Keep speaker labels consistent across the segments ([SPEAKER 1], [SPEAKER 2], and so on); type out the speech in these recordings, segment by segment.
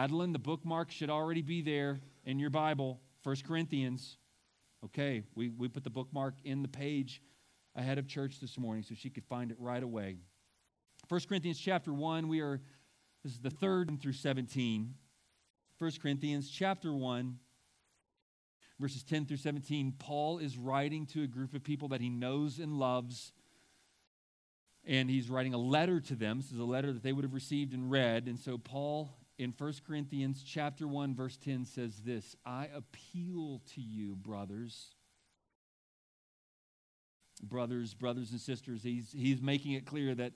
[SPEAKER 1] Adeline, the bookmark should already be there in your Bible, 1 Corinthians. Okay, we, we put the bookmark in the page ahead of church this morning so she could find it right away. 1 Corinthians chapter 1, we are, this is the third through 17. 1 Corinthians chapter 1, verses 10 through 17. Paul is writing to a group of people that he knows and loves and he's writing a letter to them. This is a letter that they would have received and read. And so Paul in 1 Corinthians chapter 1 verse 10 says this, I appeal to you, brothers. Brothers, brothers and sisters, he's he's making it clear that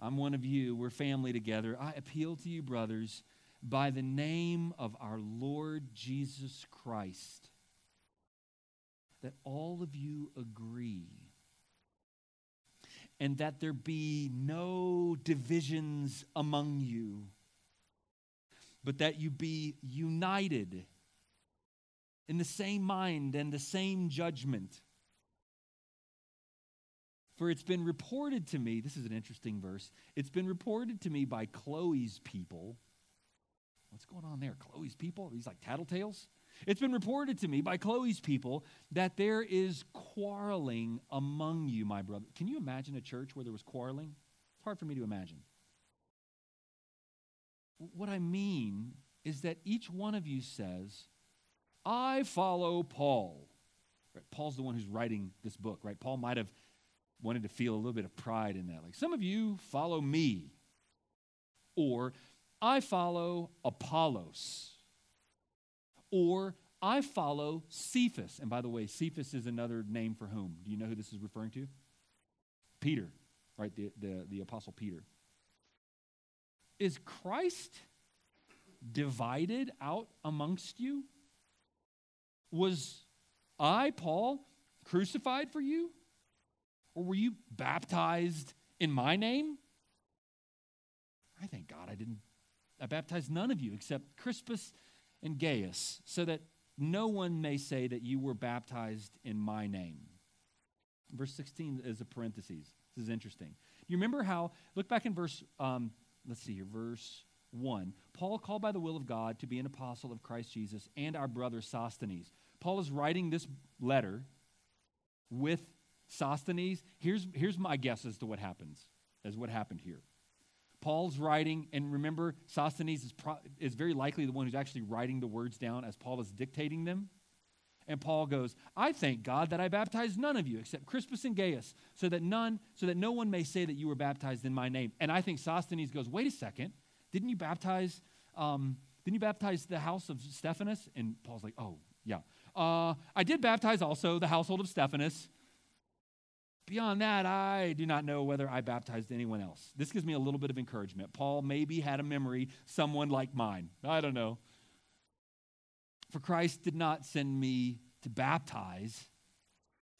[SPEAKER 1] I'm one of you. We're family together. I appeal to you, brothers, by the name of our Lord Jesus Christ, that all of you agree and that there be no divisions among you, but that you be united in the same mind and the same judgment. For it's been reported to me, this is an interesting verse. It's been reported to me by Chloe's people. What's going on there? Chloe's people? These like tattletales? It's been reported to me by Chloe's people that there is quarreling among you, my brother. Can you imagine a church where there was quarreling? It's hard for me to imagine. What I mean is that each one of you says, I follow Paul. Right? Paul's the one who's writing this book, right? Paul might have wanted to feel a little bit of pride in that. Like, some of you follow me. Or, I follow Apollos or I follow Cephas. And by the way, Cephas is another name for whom? Do you know who this is referring to? Peter, right? The, the, the Apostle Peter. Is Christ divided out amongst you? Was I, Paul, crucified for you? Or were you baptized in my name? I thank God I didn't. I baptized none of you except Crispus and Gaius, so that no one may say that you were baptized in my name. Verse 16 is a parenthesis. This is interesting. You remember how, look back in verse, um, let's see here, verse 1. Paul, called by the will of God to be an apostle of Christ Jesus, and our brother Sosthenes. Paul is writing this letter with Sosthenes. Here's, here's my guess as to what happens, as what happened here. Paul's writing, and remember, Sosthenes is, pro- is very likely the one who's actually writing the words down as Paul is dictating them. And Paul goes, I thank God that I baptized none of you except Crispus and Gaius, so that none, so that no one may say that you were baptized in my name. And I think Sosthenes goes, wait a second, didn't you baptize, um, didn't you baptize the house of Stephanas? And Paul's like, oh, yeah. Uh, I did baptize also the household of Stephanas. Beyond that, I do not know whether I baptized anyone else. This gives me a little bit of encouragement. Paul maybe had a memory, someone like mine. I don't know. For Christ did not send me to baptize,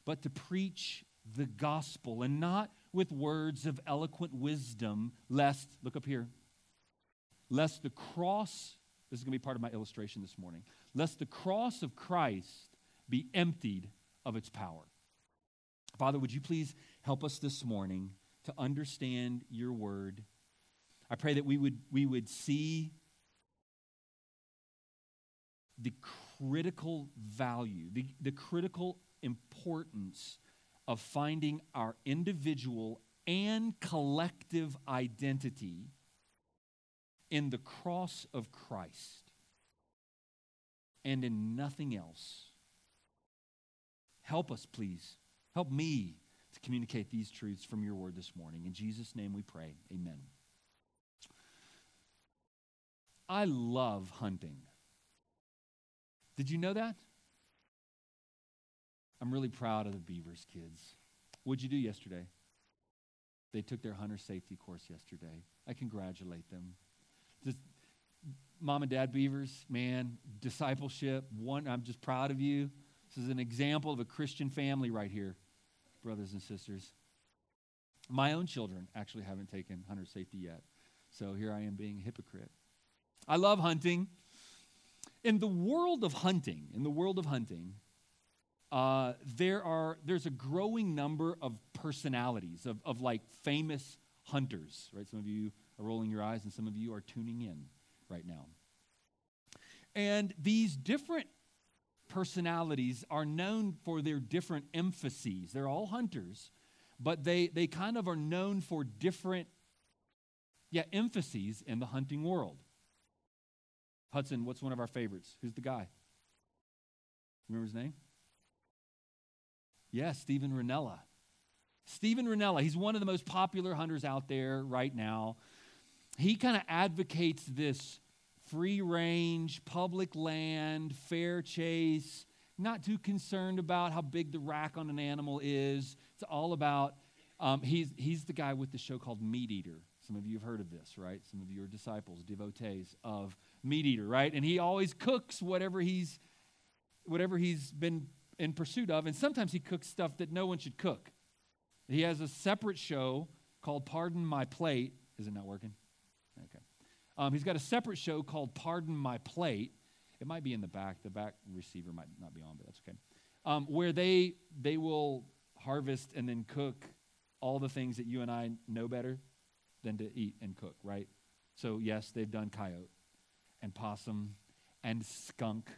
[SPEAKER 1] but to preach the gospel, and not with words of eloquent wisdom, lest, look up here, lest the cross, this is going to be part of my illustration this morning, lest the cross of Christ be emptied of its power. Father, would you please help us this morning to understand your word? I pray that we would, we would see the critical value, the, the critical importance of finding our individual and collective identity in the cross of Christ and in nothing else. Help us, please Help me to communicate these truths from your word this morning. In Jesus' name we pray. Amen. I love hunting. Did you know that? I'm really proud of the Beavers kids. What'd you do yesterday? They took their hunter safety course yesterday. I congratulate them. Just, mom and dad Beavers, man, discipleship. One, I'm just proud of you. This is an example of a Christian family right here brothers and sisters. My own children actually haven't taken hunter safety yet. So here I am being a hypocrite. I love hunting. In the world of hunting, in the world of hunting, uh, there are there's a growing number of personalities of, of like famous hunters, right? Some of you are rolling your eyes and some of you are tuning in right now. And these different personalities are known for their different emphases. They're all hunters, but they, they kind of are known for different yeah, emphases in the hunting world. Hudson, what's one of our favorites? Who's the guy? Remember his name? Yes, Steven Rinella. Steven Rinella, he's one of the most popular hunters out there right now. He kind of advocates this free range, public land, fair chase, not too concerned about how big the rack on an animal is. It's all about, um, he's, he's the guy with the show called Meat Eater. Some of you have heard of this, right? Some of you are disciples, devotees of Meat Eater, right? And he always cooks whatever he's whatever he's been in pursuit of, and sometimes he cooks stuff that no one should cook. He has a separate show called Pardon My Plate. Is it not working? Okay. Um, he's got a separate show called Pardon My Plate. It might be in the back. The back receiver might not be on, but that's okay. Um, where they they will harvest and then cook all the things that you and I know better than to eat and cook, right? So yes, they've done coyote and possum and skunk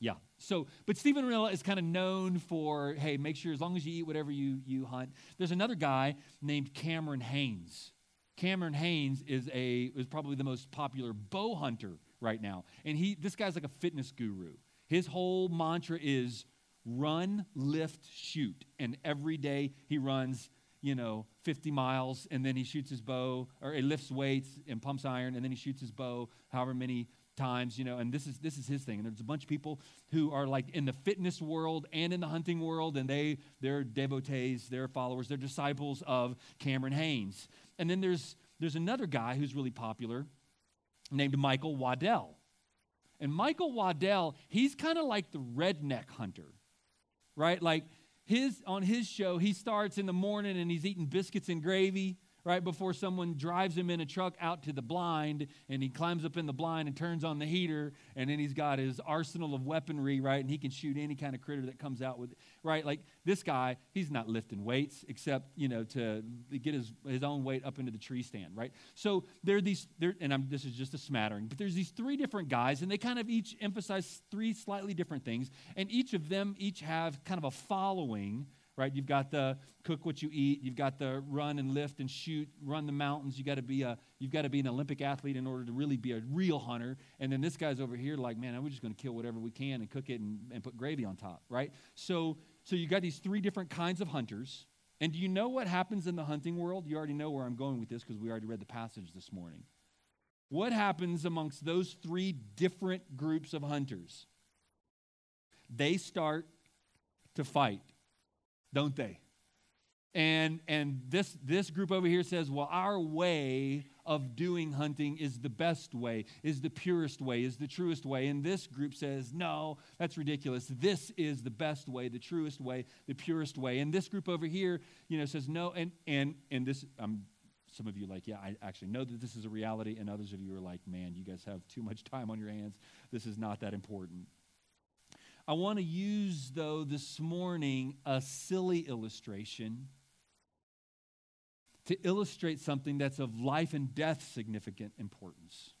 [SPEAKER 1] yeah. So, but Steven Rinella is kind of known for, hey, make sure as long as you eat whatever you, you hunt. There's another guy named Cameron Hanes. Cameron Hanes is a is probably the most popular bow hunter right now. And he this guy's like a fitness guru. His whole mantra is run, lift, shoot. And every day he runs, you know, 50 miles and then he shoots his bow or he lifts weights and pumps iron and then he shoots his bow however many times, you know, and this is this is his thing. And there's a bunch of people who are like in the fitness world and in the hunting world, and they they're devotees, they're followers, they're disciples of Cameron Hanes. And then there's there's another guy who's really popular named Michael Waddell. And Michael Waddell, he's kind of like the redneck hunter, right? Like his on his show, he starts in the morning and he's eating biscuits and gravy right before someone drives him in a truck out to the blind and he climbs up in the blind and turns on the heater and then he's got his arsenal of weaponry right and he can shoot any kind of critter that comes out with it, right? Like this guy he's not lifting weights except you know to get his, his own weight up into the tree stand right? So there are these there and I'm, this is just a smattering but there's these three different guys and they kind of each emphasize three slightly different things and each of them each have kind of a following right? You've got the cook what you eat. You've got the run and lift and shoot, run the mountains. You got to be a you've got to be an Olympic athlete in order to really be a real hunter. And then this guy's over here like, man, we're just going to kill whatever we can and cook it and, and put gravy on top, right? So so you got these three different kinds of hunters. And do you know what happens in the hunting world? You already know where I'm going with this because we already read the passage this morning. What happens amongst those three different groups of hunters? They start to fight don't they? And, and this, this group over here says, well, our way of doing hunting is the best way, is the purest way, is the truest way. And this group says, no, that's ridiculous. This is the best way, the truest way, the purest way. And this group over here, you know, says, no. And, and, and this, um, some of you like, yeah, I actually know that this is a reality. And others of you are like, man, you guys have too much time on your hands. This is not that important. I want to use, though, this morning a silly illustration to illustrate something that's of life and death significant importance.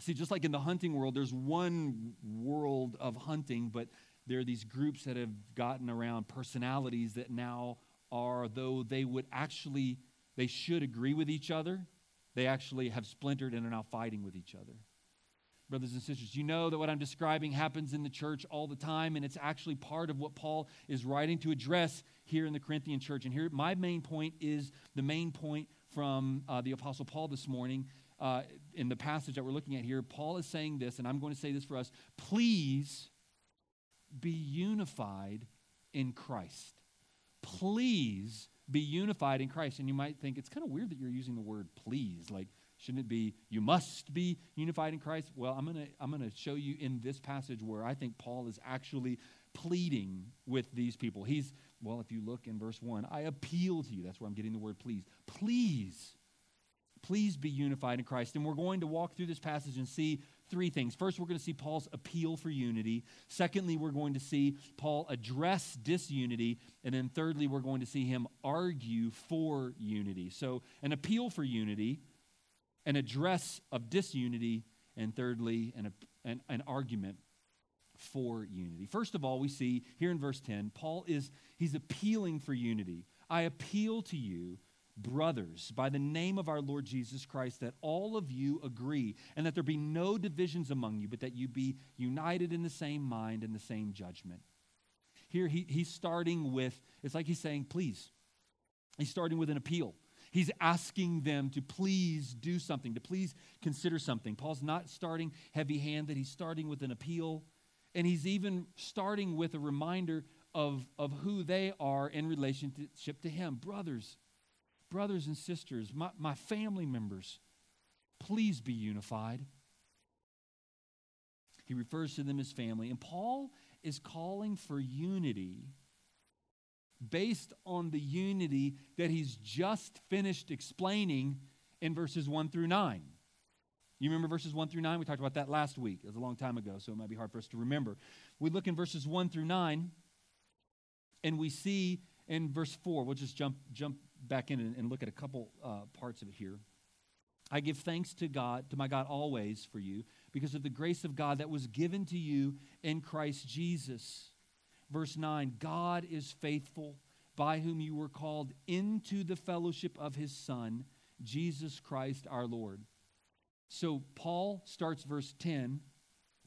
[SPEAKER 1] See, just like in the hunting world, there's one world of hunting, but there are these groups that have gotten around personalities that now are, though they would actually, they should agree with each other, they actually have splintered and are now fighting with each other brothers and sisters. You know that what I'm describing happens in the church all the time, and it's actually part of what Paul is writing to address here in the Corinthian church. And here, my main point is the main point from uh, the Apostle Paul this morning. Uh, in the passage that we're looking at here, Paul is saying this, and I'm going to say this for us please be unified in Christ. Please be unified in Christ. And you might think it's kind of weird that you're using the word please. Like, Shouldn't it be, you must be unified in Christ? Well, I'm going to I'm going to show you in this passage where I think Paul is actually pleading with these people. He's, well, if you look in verse 1, I appeal to you. That's where I'm getting the word please. Please, please be unified in Christ. And we're going to walk through this passage and see three things. First, we're going to see Paul's appeal for unity. Secondly, we're going to see Paul address disunity. And then thirdly, we're going to see him argue for unity. So, an appeal for unity an address of disunity and thirdly, an, an, an argument for unity. First of all, we see here in verse 10, Paul is he's appealing for unity. I appeal to you, brothers, by the name of our Lord Jesus Christ, that all of you agree, and that there be no divisions among you, but that you be united in the same mind and the same judgment. Here he, he's starting with, it's like he's saying, please. He's starting with an appeal. He's asking them to please do something, to please consider something. Paul's not starting heavy handed, he's starting with an appeal. And he's even starting with a reminder of, of who they are in relationship to him. Brothers, brothers and sisters, my, my family members, please be unified. He refers to them as family. And Paul is calling for unity based on the unity that he's just finished explaining in verses 1 through 9. You remember verses 1 through 9? We talked about that last week. It was a long time ago, so it might be hard for us to remember. We look in verses 1 through 9, and we see in verse 4, we'll just jump, jump back in and, and look at a couple uh, parts of it here. I give thanks to God, to my God always for you, because of the grace of God that was given to you in Christ Jesus verse 9 God is faithful, by whom you were called into the fellowship of his Son, Jesus Christ our Lord. So Paul starts verse 10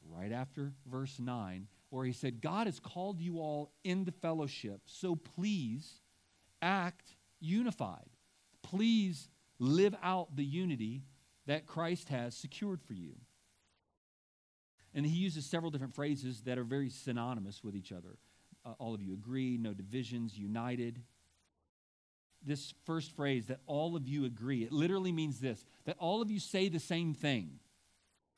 [SPEAKER 1] right after verse 9, where he said, God has called you all into fellowship, so please act unified. Please live out the unity that Christ has secured for you. And he uses several different phrases that are very synonymous with each other uh, all of you agree, no divisions, united. This first phrase, that all of you agree, it literally means this that all of you say the same thing.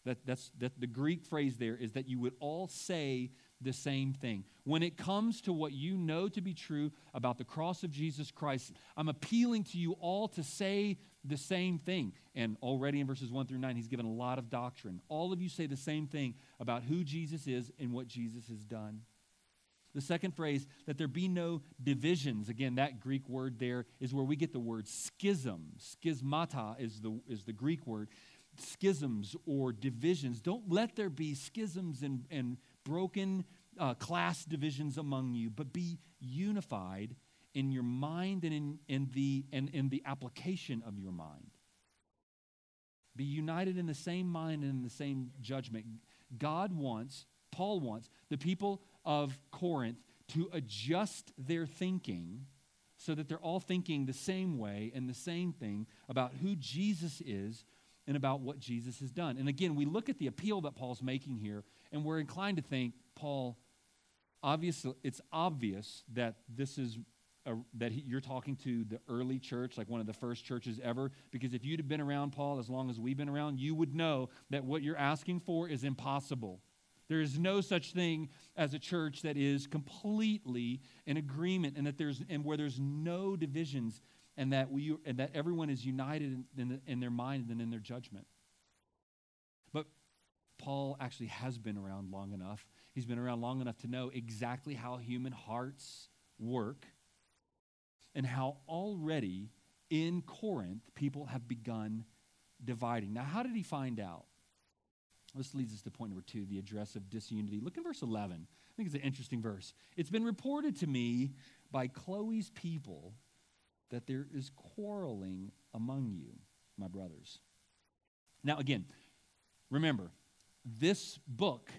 [SPEAKER 1] That, that's that the Greek phrase there is that you would all say the same thing. When it comes to what you know to be true about the cross of Jesus Christ, I'm appealing to you all to say the same thing. And already in verses 1 through 9, he's given a lot of doctrine. All of you say the same thing about who Jesus is and what Jesus has done. The second phrase, that there be no divisions. Again, that Greek word there is where we get the word schism. Schismata is the, is the Greek word. Schisms or divisions. Don't let there be schisms and, and broken uh, class divisions among you, but be unified in your mind and in, in, the, and in the application of your mind. Be united in the same mind and in the same judgment. God wants, Paul wants, the people of Corinth to adjust their thinking so that they're all thinking the same way and the same thing about who Jesus is and about what Jesus has done. And again, we look at the appeal that Paul's making here, and we're inclined to think, Paul, obviously, it's obvious that this is a, that he, you're talking to the early church, like one of the first churches ever. Because if you'd have been around Paul as long as we've been around, you would know that what you're asking for is impossible. There is no such thing as a church that is completely in agreement and that there's and where there's no divisions and that we and that everyone is united in, in, in their mind and in their judgment. But Paul actually has been around long enough. He's been around long enough to know exactly how human hearts work and how already in Corinth people have begun dividing. Now, how did he find out? This leads us to point number two the address of disunity. Look in verse 11. I think it's an interesting verse. It's been reported to me by Chloe's people that there is quarreling among you, my brothers. Now, again, remember, this book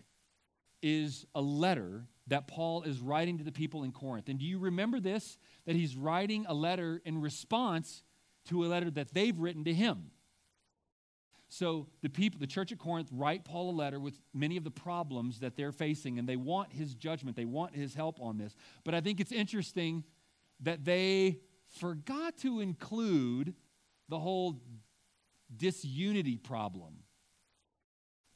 [SPEAKER 1] is a letter that Paul is writing to the people in Corinth. And do you remember this? That he's writing a letter in response to a letter that they've written to him. So the people, the church at Corinth, write Paul a letter with many of the problems that they're facing, and they want his judgment. They want his help on this. But I think it's interesting that they forgot to include the whole disunity problem.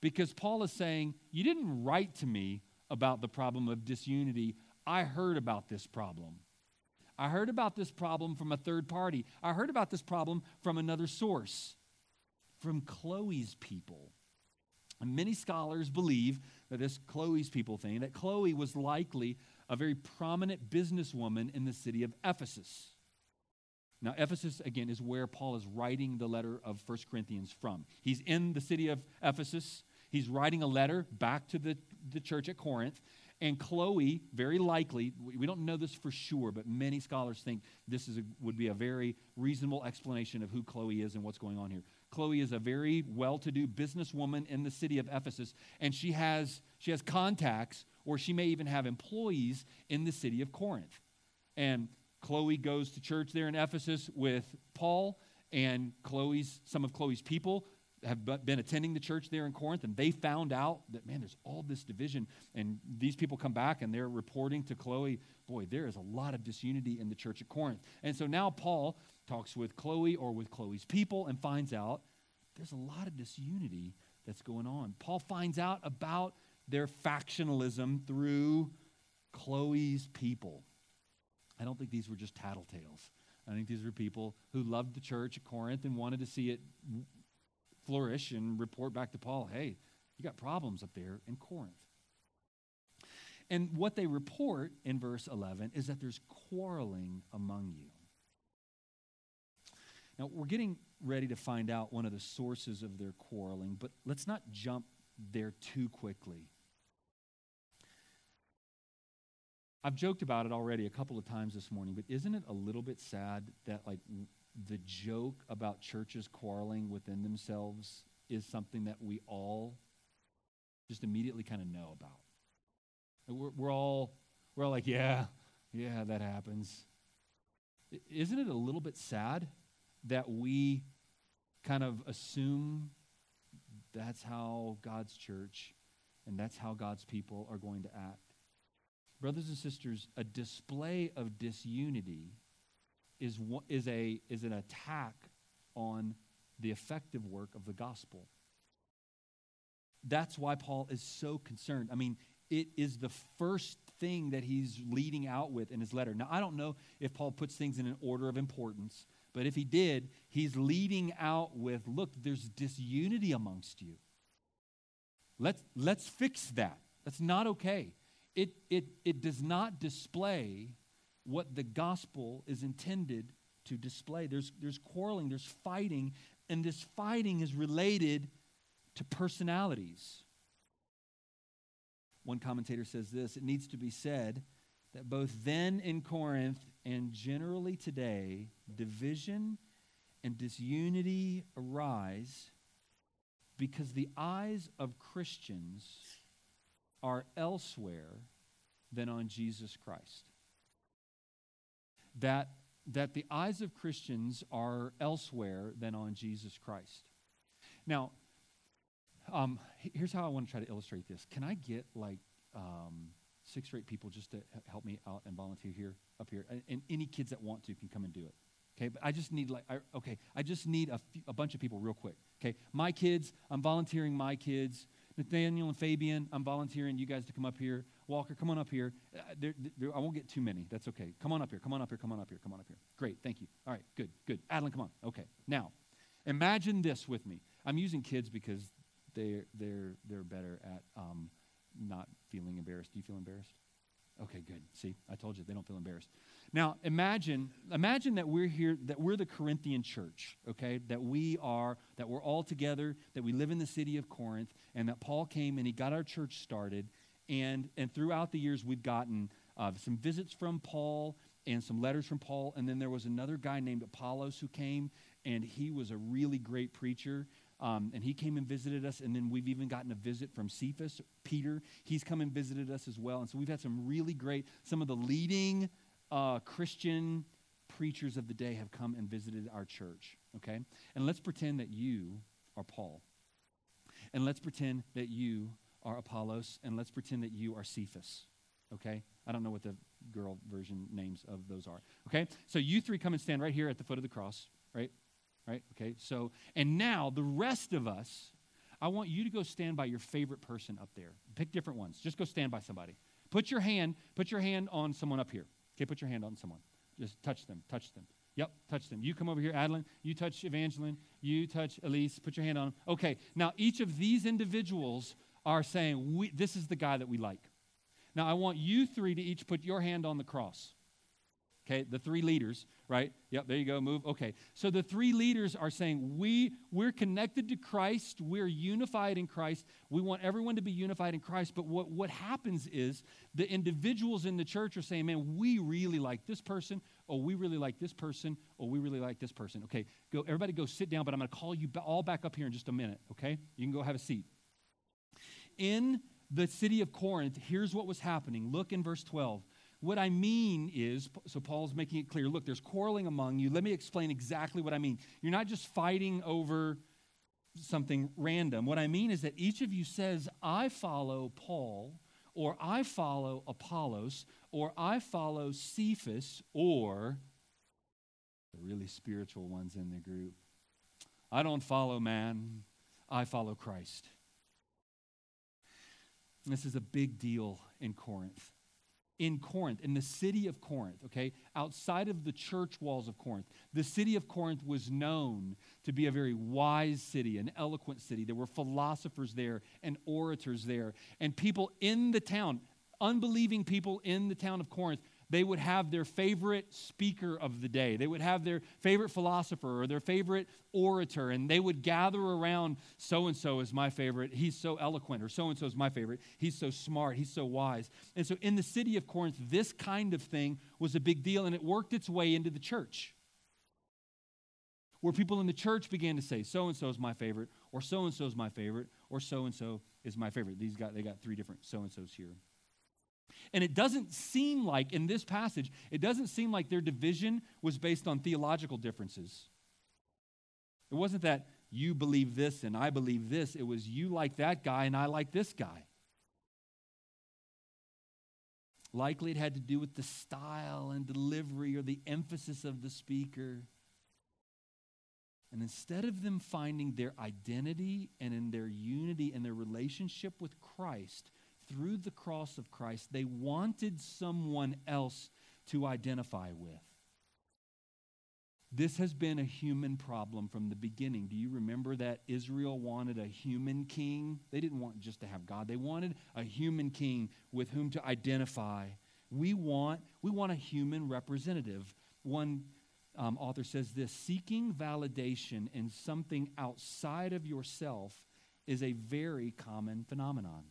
[SPEAKER 1] Because Paul is saying, You didn't write to me about the problem of disunity. I heard about this problem. I heard about this problem from a third party. I heard about this problem from another source from Chloe's people. And many scholars believe that this Chloe's people thing, that Chloe was likely a very prominent businesswoman in the city of Ephesus. Now, Ephesus, again, is where Paul is writing the letter of 1 Corinthians from. He's in the city of Ephesus. He's writing a letter back to the, the church at Corinth. And Chloe, very likely, we don't know this for sure, but many scholars think this is a, would be a very reasonable explanation of who Chloe is and what's going on here. Chloe is a very well-to-do businesswoman in the city of Ephesus, and she has she has contacts, or she may even have employees in the city of Corinth. And Chloe goes to church there in Ephesus with Paul, and Chloe's some of Chloe's people have been attending the church there in Corinth, and they found out that, man, there's all this division. And these people come back and they're reporting to Chloe, boy, there is a lot of disunity in the church at Corinth. And so now Paul talks with Chloe or with Chloe's people and finds out there's a lot of disunity that's going on. Paul finds out about their factionalism through Chloe's people. I don't think these were just tattletales. I think these were people who loved the church at Corinth and wanted to see it flourish and report back to Paul, hey, you got problems up there in Corinth. And what they report in verse 11 is that there's quarreling among you. Now, we're getting ready to find out one of the sources of their quarreling, but let's not jump there too quickly. I've joked about it already a couple of times this morning, but isn't it a little bit sad that, like, the joke about churches quarreling within themselves is something that we all just immediately kind of know about. We're, we're, all we're all like, yeah, yeah, that happens. Isn't it a little bit sad that we kind of assume that's how God's church and that's how God's people are going to act? Brothers and sisters, a display of disunity is, is, a, is an attack on the effective work of the gospel. That's why Paul is so concerned. I mean, it is the first thing that he's leading out with in his letter. Now, I don't know if Paul puts things in an order of importance, but if he did, he's leading out with look, there's disunity amongst you. Let's, let's fix that. That's not okay. It, it, it does not display what the gospel is intended to display. There's, there's quarreling, there's fighting, and this fighting is related to personalities. One commentator says this it needs to be said that both then in Corinth and generally today, division and disunity arise because the eyes of Christians are elsewhere than on Jesus Christ that, that the eyes of Christians are elsewhere than on Jesus Christ. Now, um, here's how I want to try to illustrate this. Can I get like um, six or eight people just to help me out and volunteer here, up here? And, and, any kids that want to can come and do it. Okay, but I just need like, I, okay, I just need a, few, a bunch of people real quick. Okay, my kids, I'm volunteering my kids. Nathaniel and Fabian, I'm volunteering you guys to come up here. Walker, come on up here. Uh, I won't get too many. That's okay. Come on up here. Come on up here. Come on up here. Come on up here. Great. Thank you. All right. Good. Good. Adeline, come on. Okay. Now, imagine this with me. I'm using kids because they're, they're, they're better at um, not feeling embarrassed. Do you feel embarrassed? Okay, good. See, I told you they don't feel embarrassed. Now, imagine imagine that we're here that we're the Corinthian church, okay? That we are that we're all together, that we live in the city of Corinth and that Paul came and he got our church started and, and throughout the years, we've gotten uh, some visits from Paul and some letters from Paul. And then there was another guy named Apollos who came, and he was a really great preacher. Um, and he came and visited us. And then we've even gotten a visit from Cephas, Peter. He's come and visited us as well. And so we've had some really great, some of the leading uh, Christian preachers of the day have come and visited our church. Okay? And let's pretend that you are Paul. And let's pretend that you are Apollos, and let's pretend that you are Cephas. Okay? I don't know what the girl version names of those are. Okay? So you three come and stand right here at the foot of the cross, right? Right? Okay? So, and now the rest of us, I want you to go stand by your favorite person up there. Pick different ones. Just go stand by somebody. Put your hand, put your hand on someone up here. Okay, put your hand on someone. Just touch them, touch them. Yep, touch them. You come over here, Adeline. You touch Evangeline. You touch Elise. Put your hand on them. Okay, now each of these individuals are saying, This is the guy that we like. Now, I want you three to each put your hand on the cross. Okay, the three leaders, right? Yep, there you go. Move. Okay. So the three leaders are saying we we're connected to Christ, we're unified in Christ. We want everyone to be unified in Christ. But what, what happens is the individuals in the church are saying, man, we really like this person, or we really like this person, or we really like this person. Okay, go, everybody go sit down, but I'm gonna call you all back up here in just a minute, okay? You can go have a seat. In the city of Corinth, here's what was happening. Look in verse 12. What I mean is, so Paul's making it clear look, there's quarreling among you. Let me explain exactly what I mean. You're not just fighting over something random. What I mean is that each of you says, I follow Paul, or I follow Apollos, or I follow Cephas, or the really spiritual ones in the group. I don't follow man, I follow Christ. This is a big deal in Corinth in Corinth, in the city of Corinth, okay, outside of the church walls of Corinth, the city of Corinth was known to be a very wise city, an eloquent city. There were philosophers there and orators there, and people in the town, unbelieving people in the town of Corinth, they would have their favorite speaker of the day. They would have their favorite philosopher or their favorite orator, and they would gather around so and so is my favorite. He's so eloquent, or so and so is my favorite. He's so smart. He's so wise. And so in the city of Corinth, this kind of thing was a big deal, and it worked its way into the church. Where people in the church began to say, so and so is my favorite, or so and so is my favorite, or so and so is my favorite. These got they got three different so and so's here. And it doesn't seem like, in this passage, it doesn't seem like their division was based on theological differences. It wasn't that you believe this and I believe this. It was you like that guy and I like this guy. Likely it had to do with the style and delivery or the emphasis of the speaker. And instead of them finding their identity and in their unity and their relationship with Christ, through the cross of Christ, they wanted someone else to identify with. This has been a human problem from the beginning. Do you remember that Israel wanted a human king? They didn't want just to have God. They wanted a human king with whom to identify. We want, we want a human representative. One um, author says this seeking validation in something outside of yourself is a very common phenomenon.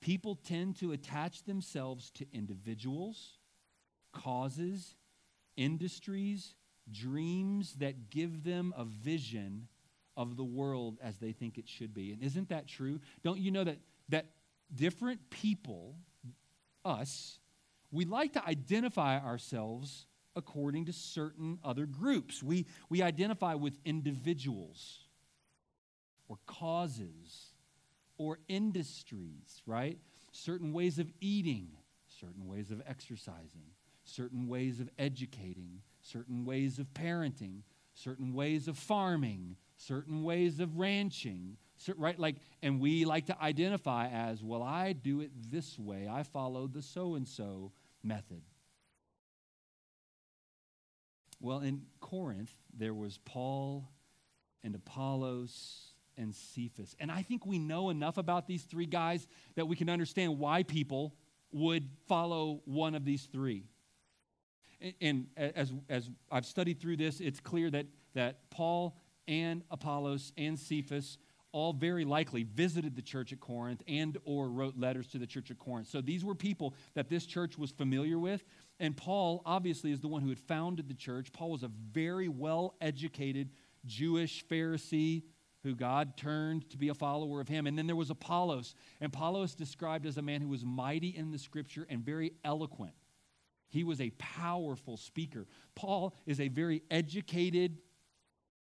[SPEAKER 1] People tend to attach themselves to individuals, causes, industries, dreams that give them a vision of the world as they think it should be. And isn't that true? Don't you know that, that different people, us, we like to identify ourselves according to certain other groups. We, we identify with individuals or causes or industries, right? Certain ways of eating, certain ways of exercising, certain ways of educating, certain ways of parenting, certain ways of farming, certain ways of ranching, right? Like, and we like to identify as, well, I do it this way. I follow the so and so method. Well, in Corinth, there was Paul and Apollos and Cephas. And I think we know enough about these three guys that we can understand why people would follow one of these three. And, as, as I've studied through this, it's clear that, that Paul and Apollos and Cephas all very likely visited the church at Corinth and or wrote letters to the church at Corinth. So these were people that this church was familiar with. And Paul obviously is the one who had founded the church. Paul was a very well educated Jewish Pharisee who God turned to be a follower of him. And then there was Apollos. And Apollos described as a man who was mighty in the scripture and very eloquent. He was a powerful speaker. Paul is a very educated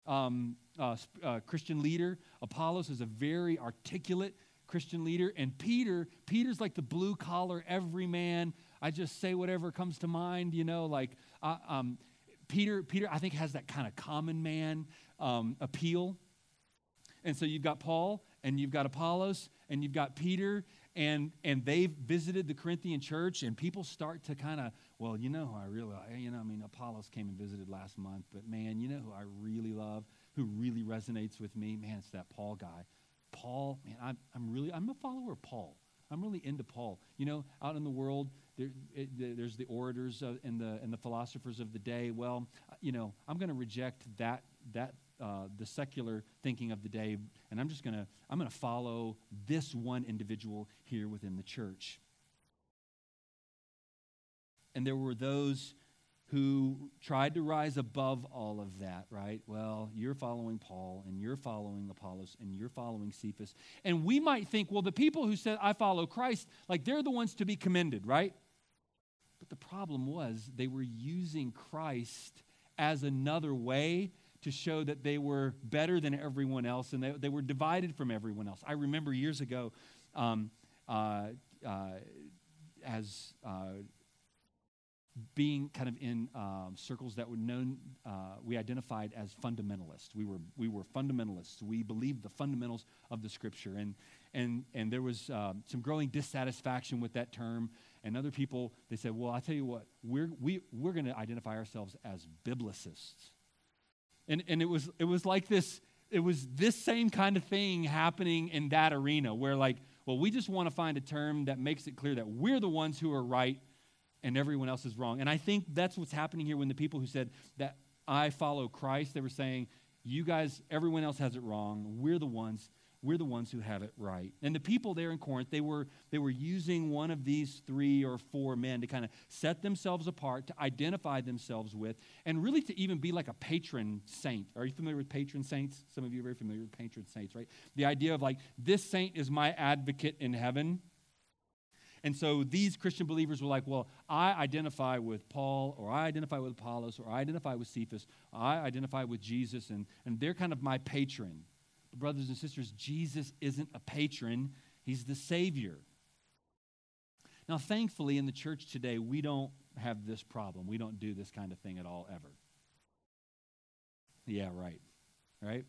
[SPEAKER 1] um, uh, uh, Christian leader. Apollos is a very articulate Christian leader. And Peter, Peter's like the blue collar, everyman. I just say whatever comes to mind, you know, like uh, um, Peter, Peter, I think, has that kind of common man um, appeal. And so you've got Paul and you've got Apollos and you've got Peter and and they've visited the Corinthian church and people start to kind of well you know who I really you know I mean Apollos came and visited last month but man you know who I really love who really resonates with me man it's that Paul guy Paul man I'm, I'm really I'm a follower of Paul I'm really into Paul. You know, out in the world, there, it, there's the orators and the and the philosophers of the day. Well, you know, I'm going to reject that that uh, the secular thinking of the day, and I'm just going to I'm going to follow this one individual here within the church. And there were those who tried to rise above all of that, right? Well, you're following Paul and you're following Apollos and you're following Cephas. And we might think, well, the people who said, I follow Christ, like they're the ones to be commended, right? But the problem was they were using Christ as another way to show that they were better than everyone else and they, they were divided from everyone else. I remember years ago, um, uh, uh, as uh, being kind of in um, circles that were known, uh, we identified as fundamentalists. We were, we were fundamentalists. We believed the fundamentals of the scripture. And, and, and there was um, some growing dissatisfaction with that term. And other people, they said, well, I tell you what, we're, we, we're going to identify ourselves as biblicists. And, and it, was, it was like this, it was this same kind of thing happening in that arena where like, well, we just want to find a term that makes it clear that we're the ones who are right and everyone else is wrong. And I think that's what's happening here when the people who said that I follow Christ, they were saying, you guys, everyone else has it wrong. We're the ones, we're the ones who have it right. And the people there in Corinth, they were they were using one of these three or four men to kind of set themselves apart, to identify themselves with, and really to even be like a patron saint. Are you familiar with patron saints? Some of you are very familiar with patron saints, right? The idea of like, this saint is my advocate in heaven and so these Christian believers were like, well, I identify with Paul, or I identify with Apollos, or I identify with Cephas, I identify with Jesus, and, and they're kind of my patron. Brothers and sisters, Jesus isn't a patron, he's the Savior. Now, thankfully, in the church today, we don't have this problem. We don't do this kind of thing at all, ever. Yeah, right. Right?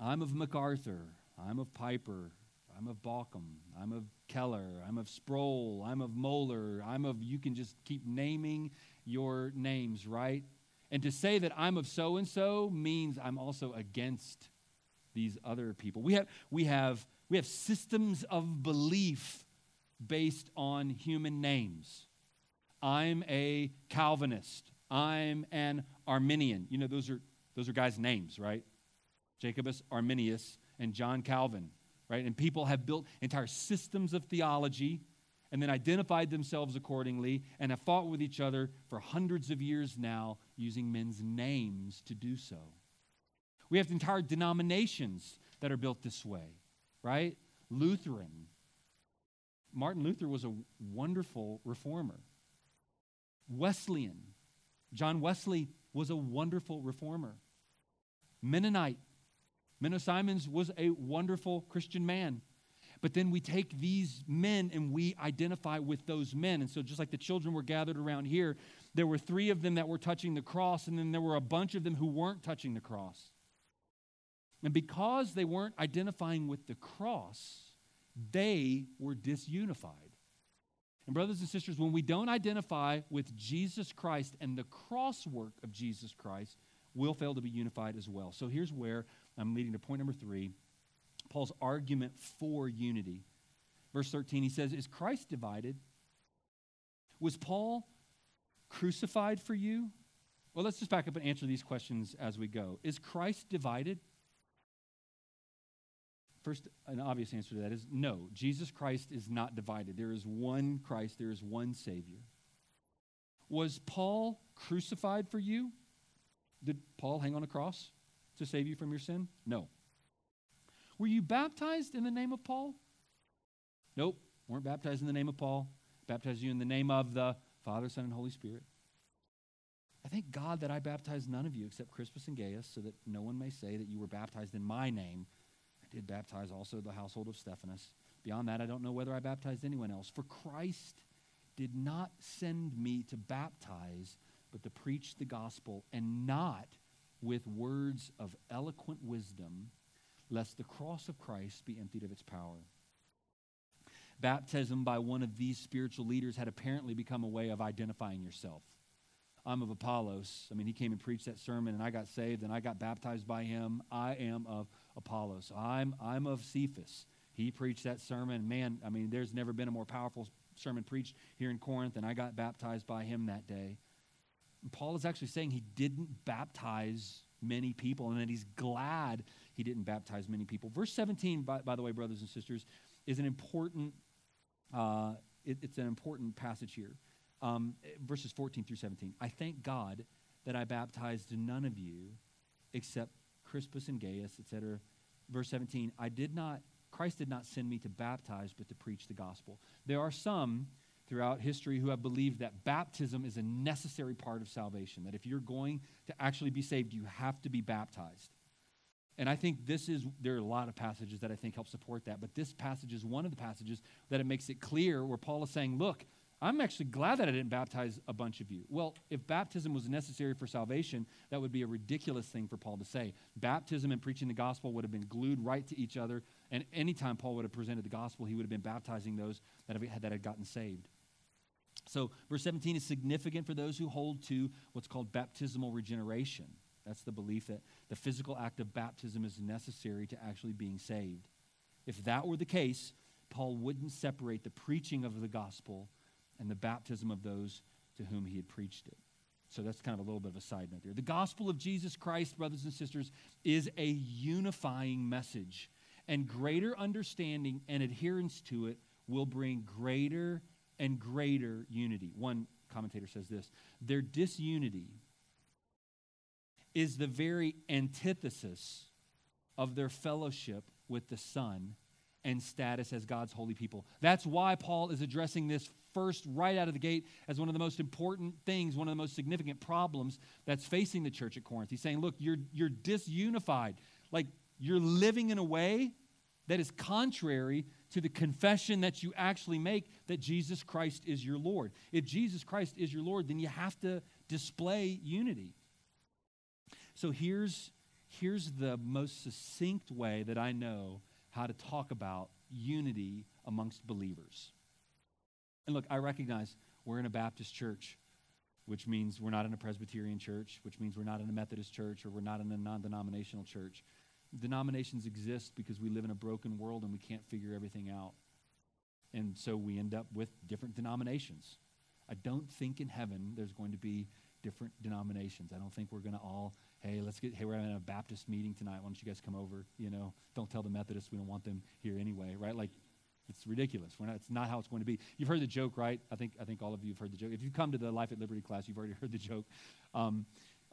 [SPEAKER 1] I'm of MacArthur. I'm of Piper. I'm of Baucham. I'm of Keller. I'm of Sproul. I'm of Mohler. I'm of, you can just keep naming your names, right? And to say that I'm of so and so means I'm also against these other people. We have, we have, we have systems of belief based on human names. I'm a Calvinist. I'm an Arminian. You know, those are, those are guys' names, right? Jacobus Arminius and John Calvin right? And people have built entire systems of theology and then identified themselves accordingly and have fought with each other for hundreds of years now using men's names to do so. We have entire denominations that are built this way, right? Lutheran. Martin Luther was a wonderful reformer. Wesleyan. John Wesley was a wonderful reformer. Mennonite. Menno Simons was a wonderful Christian man. But then we take these men and we identify with those men. And so, just like the children were gathered around here, there were three of them that were touching the cross, and then there were a bunch of them who weren't touching the cross. And because they weren't identifying with the cross, they were disunified. And, brothers and sisters, when we don't identify with Jesus Christ and the cross work of Jesus Christ, we'll fail to be unified as well. So, here's where I'm leading to point number three Paul's argument for unity. Verse 13, he says, Is Christ divided? Was Paul crucified for you? Well, let's just back up and answer these questions as we go. Is Christ divided? First, an obvious answer to that is no. Jesus Christ is not divided. There is one Christ, there is one Savior. Was Paul crucified for you? Did Paul hang on a cross? to save you from your sin? No. Were you baptized in the name of Paul? Nope. Weren't baptized in the name of Paul. Baptized you in the name of the Father, Son, and Holy Spirit. I thank God that I baptized none of you except Crispus and Gaius, so that no one may say that you were baptized in my name. I did baptize also the household of Stephanas. Beyond that, I don't know whether I baptized anyone else. For Christ did not send me to baptize, but to preach the gospel, and not with words of eloquent wisdom, lest the cross of Christ be emptied of its power. Baptism by one of these spiritual leaders had apparently become a way of identifying yourself. I'm of Apollos. I mean, he came and preached that sermon, and I got saved, and I got baptized by him. I am of Apollos. I'm, I'm of Cephas. He preached that sermon. Man, I mean, there's never been a more powerful sermon preached here in Corinth, and I got baptized by him that day. And Paul is actually saying he didn't baptize many people and that he's glad he didn't baptize many people. Verse 17, by, by the way, brothers and sisters, is an important, uh, it, it's an important passage here. Um, verses 14 through 17. I thank God that I baptized none of you except Crispus and Gaius, etc. Verse 17, I did not Christ did not send me to baptize, but to preach the gospel. There are some throughout history who have believed that baptism is a necessary part of salvation, that if you're going to actually be saved, you have to be baptized. And I think this is, there are a lot of passages that I think help support that, but this passage is one of the passages that it makes it clear where Paul is saying, look, I'm actually glad that I didn't baptize a bunch of you. Well, if baptism was necessary for salvation, that would be a ridiculous thing for Paul to say. Baptism and preaching the gospel would have been glued right to each other, and anytime Paul would have presented the gospel, he would have been baptizing those that, have, that had gotten saved. So, verse 17 is significant for those who hold to what's called baptismal regeneration. That's the belief that the physical act of baptism is necessary to actually being saved. If that were the case, Paul wouldn't separate the preaching of the gospel and the baptism of those to whom he had preached it. So that's kind of a little bit of a side note there. The gospel of Jesus Christ, brothers and sisters, is a unifying message, and greater understanding and adherence to it will bring greater and greater unity. One commentator says this their disunity is the very antithesis of their fellowship with the Son and status as God's holy people. That's why Paul is addressing this first, right out of the gate, as one of the most important things, one of the most significant problems that's facing the church at Corinth. He's saying, look, you're, you're disunified. Like, you're living in a way that is contrary to the confession that you actually make that Jesus Christ is your Lord. If Jesus Christ is your Lord, then you have to display unity. So here's, here's the most succinct way that I know how to talk about unity amongst believers. And look, I recognize we're in a Baptist church, which means we're not in a Presbyterian church, which means we're not in a Methodist church, or we're not in a non denominational church. Denominations exist because we live in a broken world and we can't figure everything out. And so we end up with different denominations. I don't think in heaven there's going to be different denominations. I don't think we're going to all, hey, let's get, hey, we're having a Baptist meeting tonight. Why don't you guys come over? You know, don't tell the Methodists we don't want them here anyway, right? Like, it's ridiculous. We're not, it's not how it's going to be. You've heard the joke, right? I think, I think all of you have heard the joke. If you come to the Life at Liberty class, you've already heard the joke um,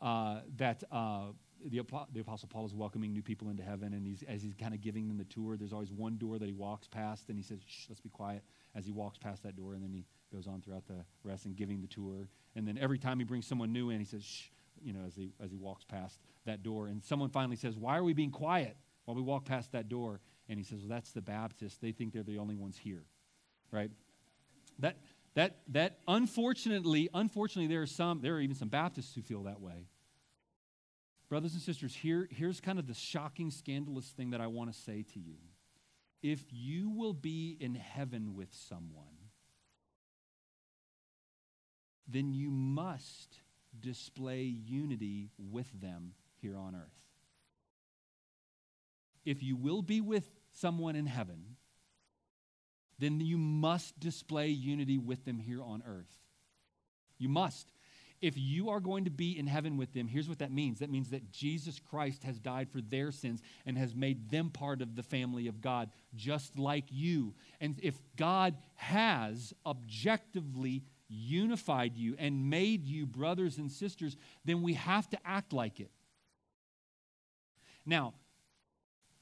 [SPEAKER 1] uh, that uh, the, the Apostle Paul is welcoming new people into heaven, and he's, as he's kind of giving them the tour, there's always one door that he walks past, and he says, Shh, let's be quiet, as he walks past that door, and then he goes on throughout the rest and giving the tour. And then every time he brings someone new in, he says, Shh, you know, as he, as he walks past that door. And someone finally says, Why are we being quiet while we walk past that door? And he says, Well, that's the Baptists. They think they're the only ones here right? That, that, that unfortunately, unfortunately, there are some, there are even some Baptists who feel that way. Brothers and sisters, here, here's kind of the shocking, scandalous thing that I want to say to you. If you will be in heaven with someone, then you must display unity with them here on earth. If you will be with someone in heaven, then you must display unity with them here on earth. You must. If you are going to be in heaven with them, here's what that means that means that Jesus Christ has died for their sins and has made them part of the family of God, just like you. And if God has objectively unified you and made you brothers and sisters, then we have to act like it. Now,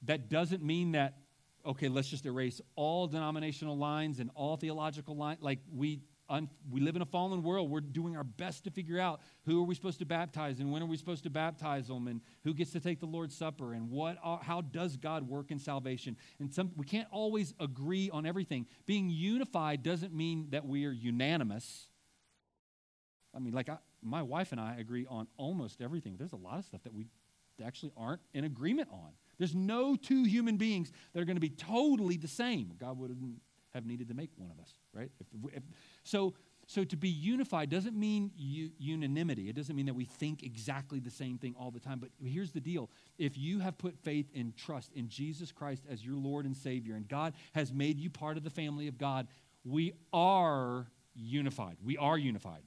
[SPEAKER 1] that doesn't mean that okay, let's just erase all denominational lines and all theological lines. Like we, un, we live in a fallen world. We're doing our best to figure out who are we supposed to baptize and when are we supposed to baptize them and who gets to take the Lord's Supper and what, are, how does God work in salvation. And some, we can't always agree on everything. Being unified doesn't mean that we are unanimous. I mean, like I, my wife and I agree on almost everything. There's a lot of stuff that we actually aren't in agreement on. There's no two human beings that are going to be totally the same. God wouldn't have needed to make one of us, right? If, if, so So to be unified doesn't mean u- unanimity. It doesn't mean that we think exactly the same thing all the time. But here's the deal if you have put faith and trust in Jesus Christ as your Lord and Savior, and God has made you part of the family of God, we are unified. We are unified.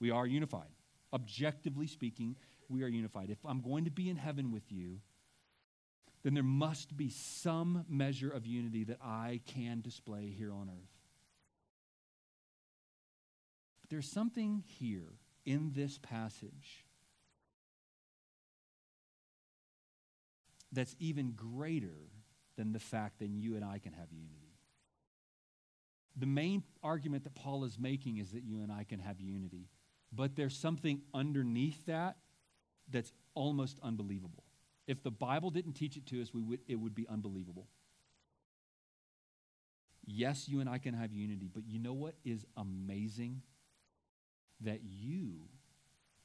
[SPEAKER 1] We are unified. Objectively speaking, we are unified. If I'm going to be in heaven with you, then there must be some measure of unity that I can display here on earth. There's something here in this passage that's even greater than the fact that you and I can have unity. The main argument that Paul is making is that you and I can have unity. But there's something underneath that that's almost unbelievable. If the Bible didn't teach it to us, we would, it would be unbelievable. Yes, you and I can have unity, but you know what is amazing? That you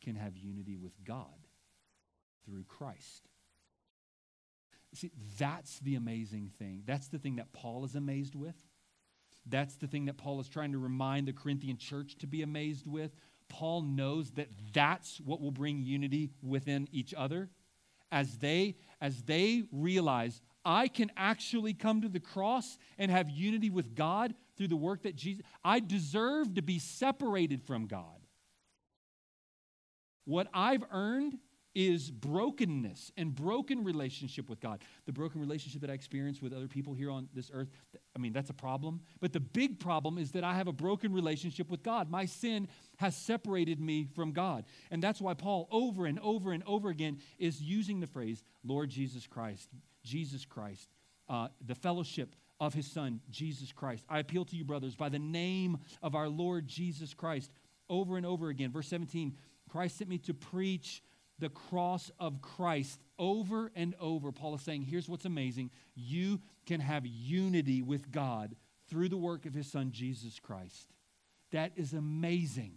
[SPEAKER 1] can have unity with God through Christ. See, that's the amazing thing. That's the thing that Paul is amazed with. That's the thing that Paul is trying to remind the Corinthian church to be amazed with. Paul knows that that's what will bring unity within each other. As they, as they realize, I can actually come to the cross and have unity with God through the work that Jesus, I deserve to be separated from God. What I've earned is brokenness and broken relationship with God. The broken relationship that I experience with other people here on this earth, I mean, that's a problem. But the big problem is that I have a broken relationship with God. My sin has separated me from God. And that's why Paul, over and over and over again, is using the phrase, Lord Jesus Christ, Jesus Christ, uh, the fellowship of his Son, Jesus Christ. I appeal to you, brothers, by the name of our Lord Jesus Christ, over and over again. Verse 17 Christ sent me to preach the cross of Christ over and over. Paul is saying, here's what's amazing you can have unity with God through the work of his son, Jesus Christ. That is amazing.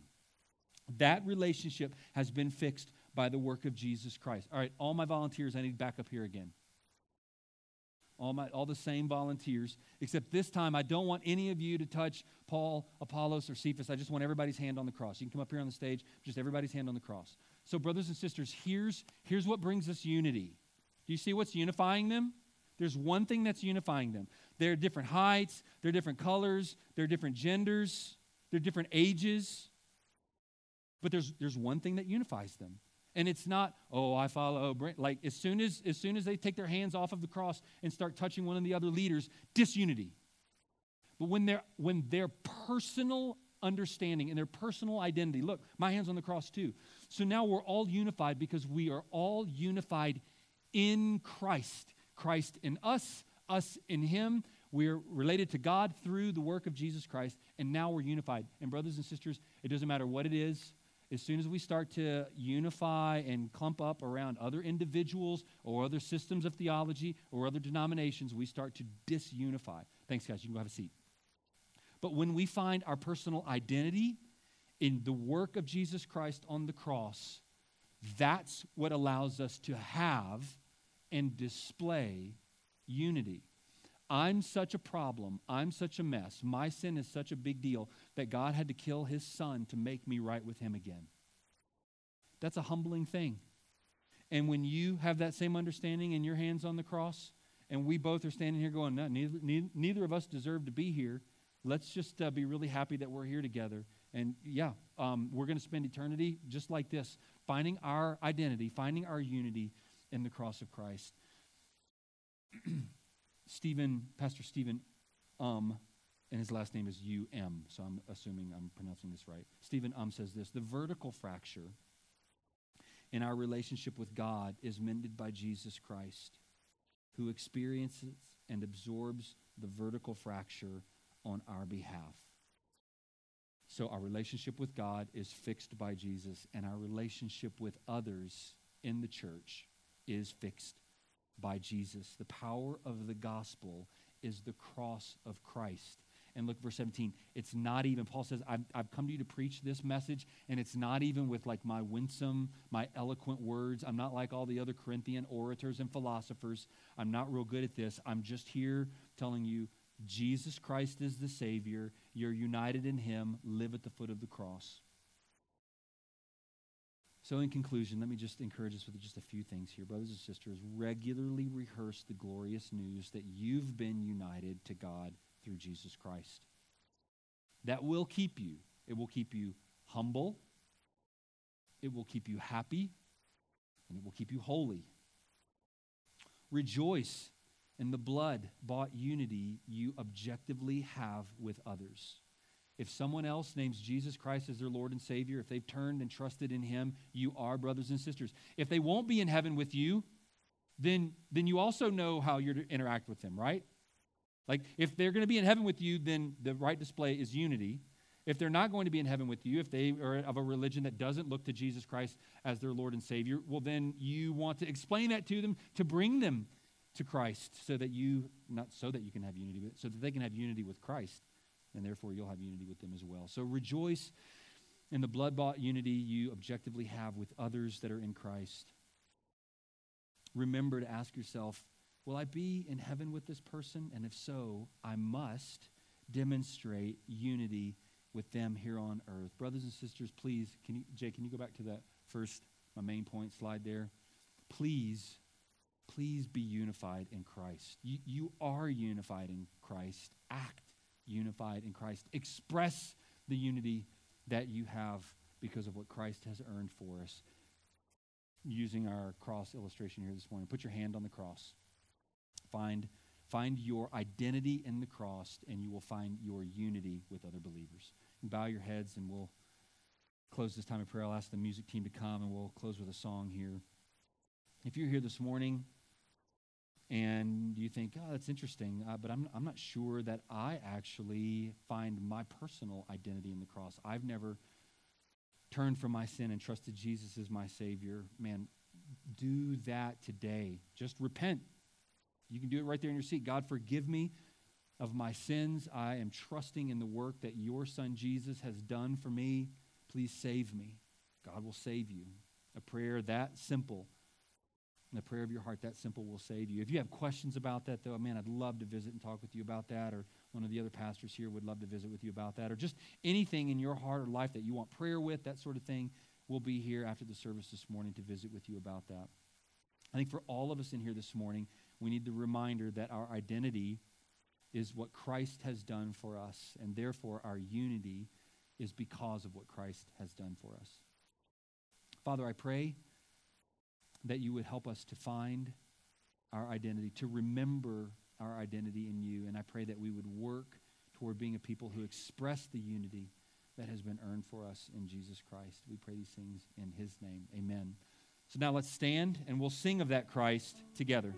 [SPEAKER 1] That relationship has been fixed by the work of Jesus Christ. All right, all my volunteers, I need back up here again. All, my, all the same volunteers, except this time I don't want any of you to touch Paul, Apollos, or Cephas. I just want everybody's hand on the cross. You can come up here on the stage, just everybody's hand on the cross. So, brothers and sisters, here's, here's what brings us unity. Do you see what's unifying them? There's one thing that's unifying them. They're different heights, they're different colors, they're different genders, they're different ages. But there's, there's one thing that unifies them. And it's not, oh, I follow. Oh, like as soon as as soon as they take their hands off of the cross and start touching one of the other leaders, disunity. But when their when their personal understanding and their personal identity, look, my hands on the cross too. So now we're all unified because we are all unified in Christ. Christ in us, us in Him. We're related to God through the work of Jesus Christ, and now we're unified. And, brothers and sisters, it doesn't matter what it is, as soon as we start to unify and clump up around other individuals or other systems of theology or other denominations, we start to disunify. Thanks, guys. You can go have a seat. But when we find our personal identity in the work of Jesus Christ on the cross, that's what allows us to have and display unity. I'm such a problem. I'm such a mess. My sin is such a big deal that God had to kill his son to make me right with him again. That's a humbling thing. And when you have that same understanding and your hands on the cross, and we both are standing here going, no, neither, neither, of us deserve to be here. Let's just uh, be really happy that we're here together and yeah, um, we're going to spend eternity just like this, finding our identity, finding our unity in the cross of Christ. Stephen, Pastor Stephen Um, and his last name is U-M, so I'm assuming I'm pronouncing this right. Stephen Um says this The vertical fracture in our relationship with God is mended by Jesus Christ, who experiences and absorbs the vertical fracture on our behalf. So our relationship with God is fixed by Jesus, and our relationship with others in the church is fixed by Jesus. The power of the gospel is the cross of Christ. And look, verse 17, it's not even, Paul says, I've, I've come to you to preach this message, and it's not even with like my winsome, my eloquent words. I'm not like all the other Corinthian orators and philosophers. I'm not real good at this. I'm just here telling you Jesus Christ is the Savior. You're united in Him. Live at the foot of the cross. So, in conclusion, let me just encourage us with just a few things here. Brothers and sisters, regularly rehearse the glorious news that you've been united to God through Jesus Christ. That will keep you. It will keep you humble, it will keep you happy, and it will keep you holy. Rejoice in the blood bought unity you objectively have with others. If someone else names Jesus Christ as their Lord and Savior, if they've turned and trusted in Him, you are brothers and sisters. If they won't be in heaven with you, then, then you also know how you're to interact with them, right? Like, if they're going to be in heaven with you, then the right display is unity. If they're not going to be in heaven with you, if they are of a religion that doesn't look to Jesus Christ as their Lord and Savior, well, then you want to explain that to them to bring them to Christ so that you, not so that you can have unity, but so that they can have unity with Christ, and therefore you'll have unity with them as well. So rejoice in the blood bought unity you objectively have with others that are in Christ. Remember to ask yourself, will I be in heaven with this person? And if so, I must demonstrate unity with them here on earth. Brothers and sisters, please, can you, Jay, can you go back to that first, my main point slide there? Please please be unified in Christ. You, you are unified in Christ. Act unified in Christ. Express the unity that you have because of what Christ has earned for us. Using our cross illustration here this morning, put your hand on the cross. Find, find your identity in the cross, and you will find your unity with other believers. And bow your heads, and we'll close this time of prayer. I'll ask the music team to come, and we'll close with a song here. If you're here this morning, and you think, oh, that's interesting, uh, but I'm, I'm not sure that I actually find my personal identity in the cross. I've never turned from my sin and trusted Jesus as my Savior. Man, do that today. Just repent. You can do it right there in your seat. God, forgive me of my sins. I am trusting in the work that your Son Jesus has done for me. Please save me. God will save you. A prayer that simple and the prayer of your heart, that simple, will save you. If you have questions about that, though, man, I'd love to visit and talk with you about that, or one of the other pastors here would love to visit with you about that, or just anything in your heart or life that you want prayer with, that sort of thing. We'll be here after the service this morning to visit with you about that. I think for all of us in here this morning, we need the reminder that our identity is what Christ has done for us, and therefore our unity is because of what Christ has done for us. Father, I pray that you would help us to find our identity, to remember our identity in you. And I pray that we would work toward being a people who express the unity that has been earned for us in Jesus Christ. We pray these things in his name. Amen. So now let's stand and we'll sing of that Christ together.